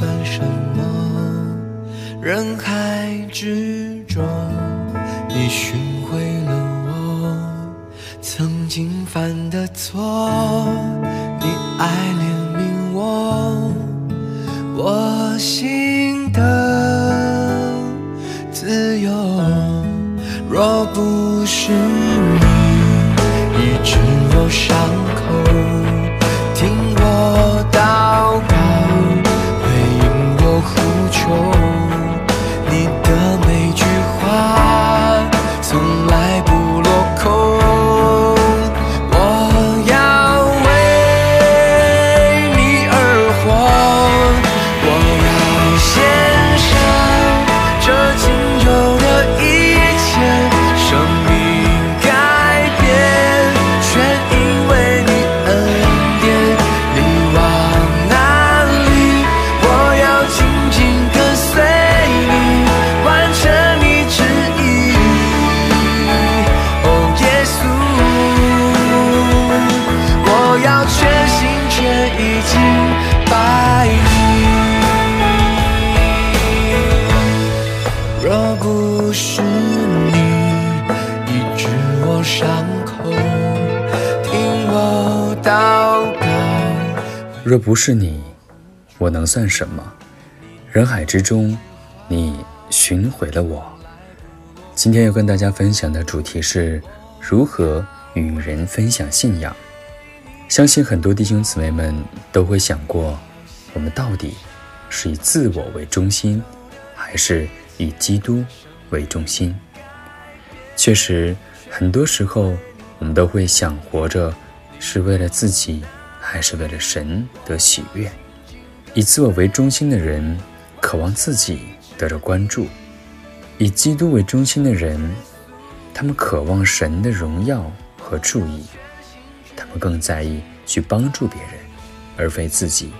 算什么？人海之中，你寻回了我曾经犯的错，你爱怜悯我，我心的自由。若不是你医治我伤不是你，我能算什么？人海之中，你寻回了我。今天要跟大家分享的主题是如何与人分享信仰。相信很多弟兄姊妹们都会想过，我们到底是以自我为中心，还是以基督为中心？确实，很多时候我们都会想活着是为了自己，还是为了神的喜悦？以自我为中心的人，渴望自己得到关注；以基督为中心的人，他们渴望神的荣耀和注意，他们更在意去帮助别人，而非自己，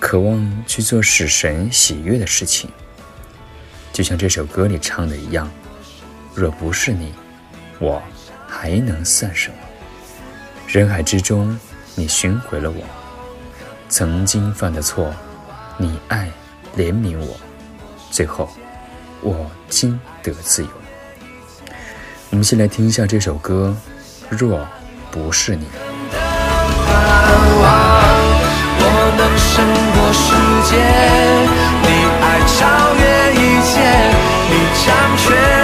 渴望去做使神喜悦的事情。就像这首歌里唱的一样：“若不是你，我还能算什么？人海之中，你寻回了我。曾经犯的错，你爱怜悯我，最后我今得自由。我们先来听一下这首歌，若不是你。超越一切，你掌权，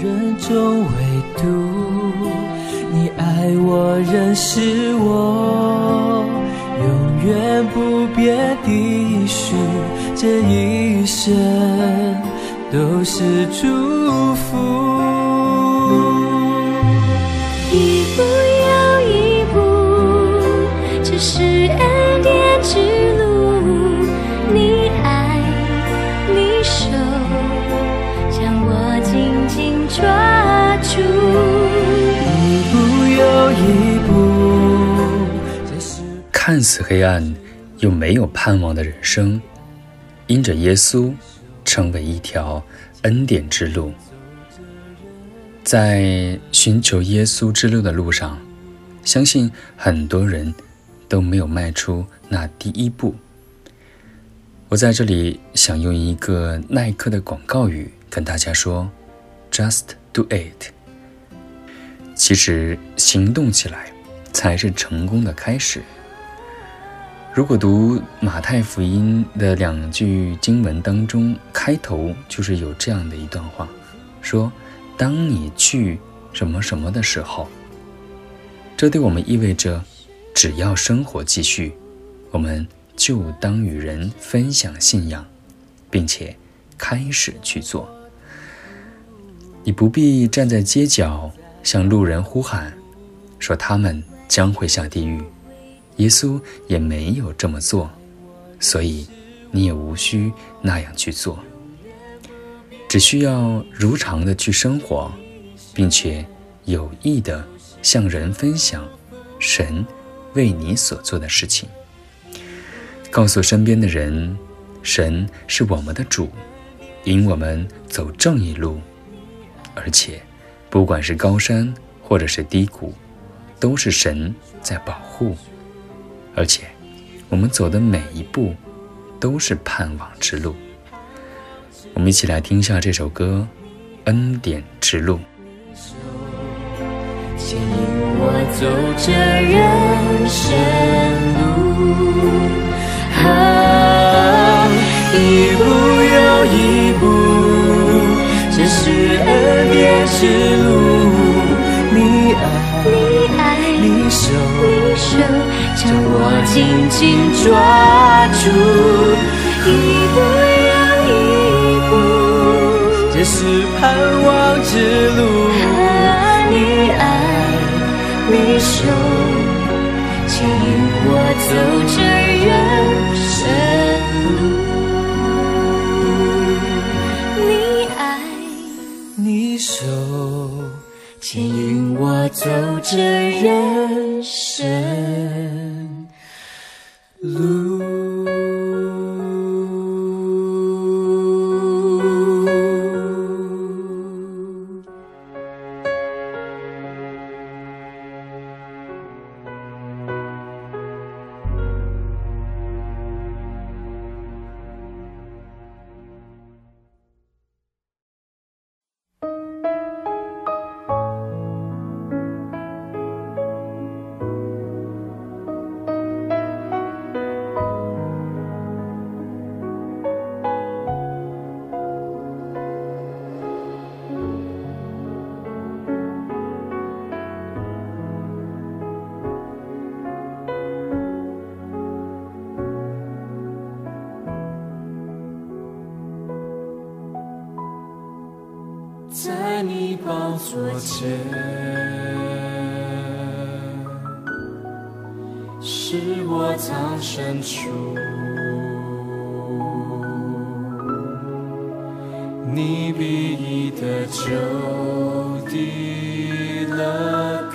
人中唯独你爱我，认识我，永远不变的许，这一生都是祝福。一步看似黑暗又没有盼望的人生，因着耶稣，成为一条恩典之路。在寻求耶稣之路的路上，相信很多人都没有迈出那第一步。我在这里想用一个耐克的广告语跟大家说：“Just do it。”其实行动起来才是成功的开始。如果读马太福音的两句经文当中，开头就是有这样的一段话，说：“当你去什么什么的时候。”这对我们意味着，只要生活继续，我们就当与人分享信仰，并且开始去做。你不必站在街角向路人呼喊，说他们将会下地狱。耶稣也没有这么做，所以你也无需那样去做。只需要如常的去生活，并且有意的向人分享神为你所做的事情，告诉身边的人，神是我们的主，引我们走正义路，而且不管是高山或者是低谷，都是神在保护。而且，我们走的每一步都是盼望之路。我们一起来听一下这首歌《恩典之路》。牵引我走这人生路，啊，一步又一步，这是恩典之路。将我紧紧抓住。一步又一步，这是盼望之路。你爱，你手牵引我走这人生路。你爱，你手牵引我走这人所见，是我藏身处。你必意的就地了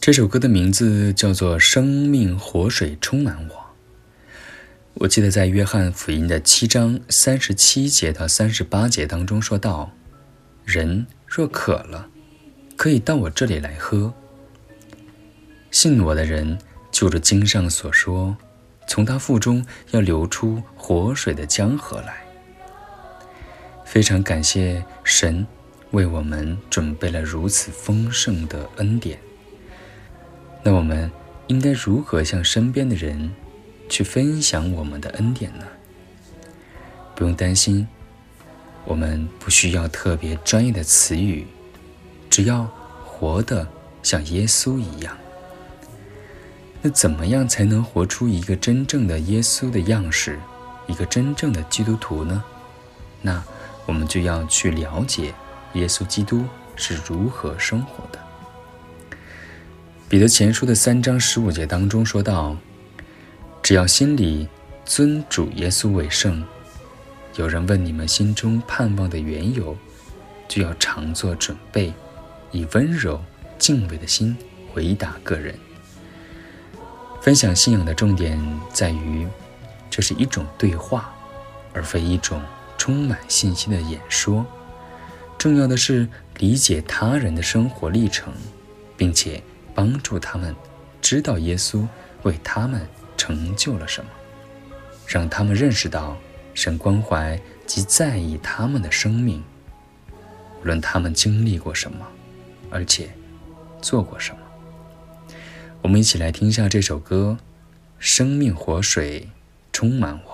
这首歌的名字叫做《生命活水充满我》。我记得在约翰福音的七章三十七节到三十八节当中说到：“人若渴了，可以到我这里来喝。信我的人，就着经上所说，从他腹中要流出活水的江河来。”非常感谢神为我们准备了如此丰盛的恩典。那我们应该如何向身边的人去分享我们的恩典呢？不用担心，我们不需要特别专业的词语，只要活得像耶稣一样。那怎么样才能活出一个真正的耶稣的样式，一个真正的基督徒呢？那我们就要去了解耶稣基督是如何生活的。彼得前书的三章十五节当中说到：“只要心里尊主耶稣为圣，有人问你们心中盼望的缘由，就要常做准备，以温柔敬畏的心回答个人。”分享信仰的重点在于，这是一种对话，而非一种充满信息的演说。重要的是理解他人的生活历程，并且帮助他们知道耶稣为他们成就了什么，让他们认识到神关怀及在意他们的生命，无论他们经历过什么，而且做过什么。我们一起来听一下这首歌，《生命活水充满我》。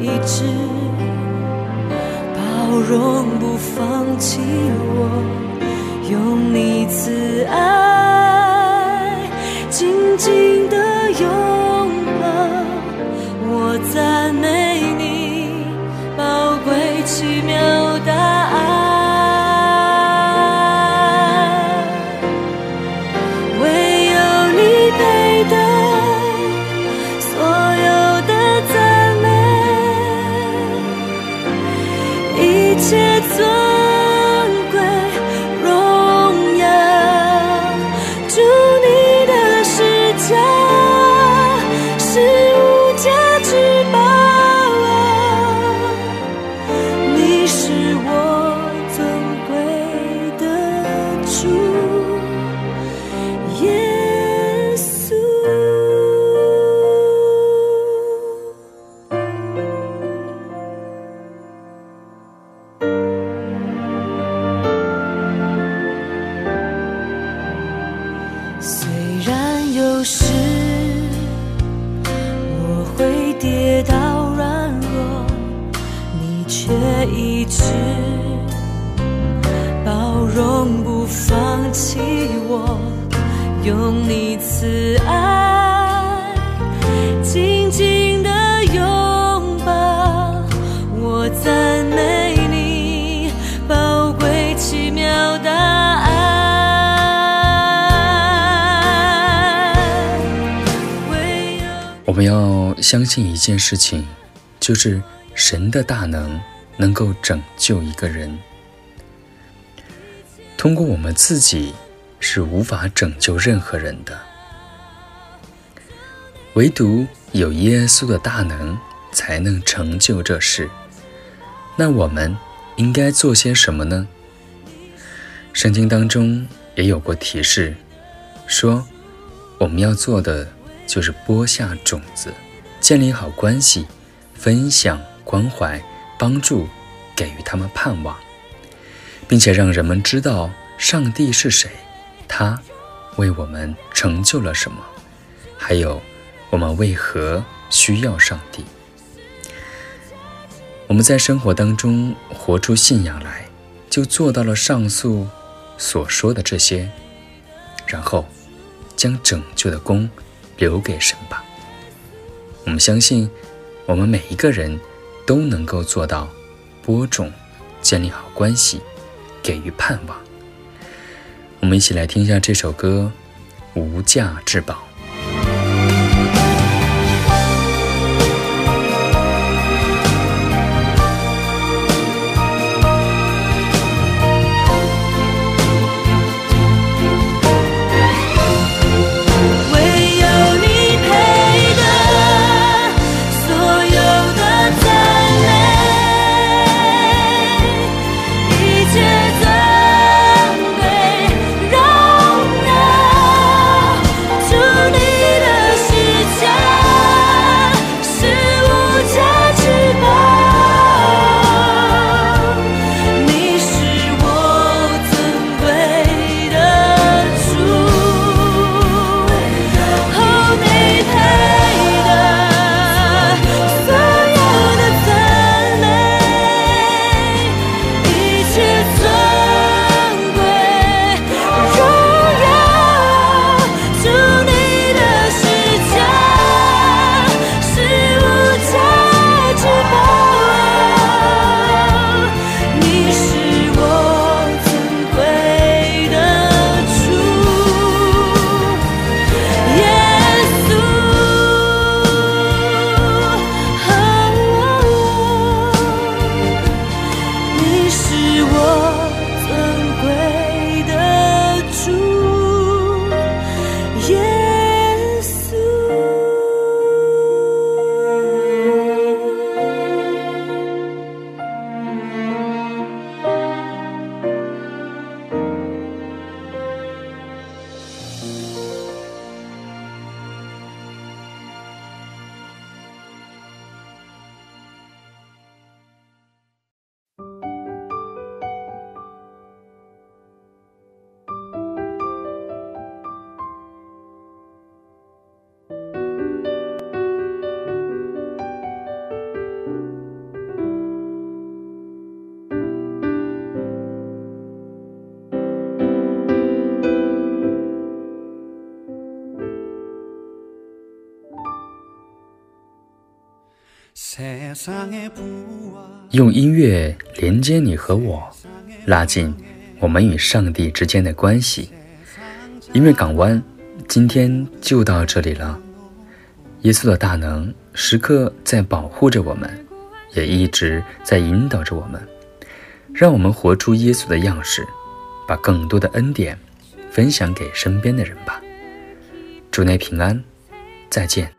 一直包容不放弃我，用你慈爱紧紧的拥抱，我赞美你宝贵奇妙。我们要相信一件事情，就是神的大能能够拯救一个人。通过我们自己是无法拯救任何人的，唯独有耶稣的大能才能成就这事。那我们应该做些什么呢？圣经当中也有过提示，说我们要做的就是播下种子，建立好关系，分享关怀、帮助，给予他们盼望，并且让人们知道上帝是谁，他为我们成就了什么，还有我们为何需要上帝。我们在生活当中活出信仰来，就做到了上述所说的这些，然后将拯救的功留给神吧。我们相信，我们每一个人都能够做到播种、建立好关系、给予盼望。我们一起来听一下这首歌《无价之宝》。用音乐连接你和我，拉近我们与上帝之间的关系。音乐港湾，今天就到这里了。耶稣的大能时刻在保护着我们，也一直在引导着我们。让我们活出耶稣的样式，把更多的恩典分享给身边的人吧。祝你平安，再见。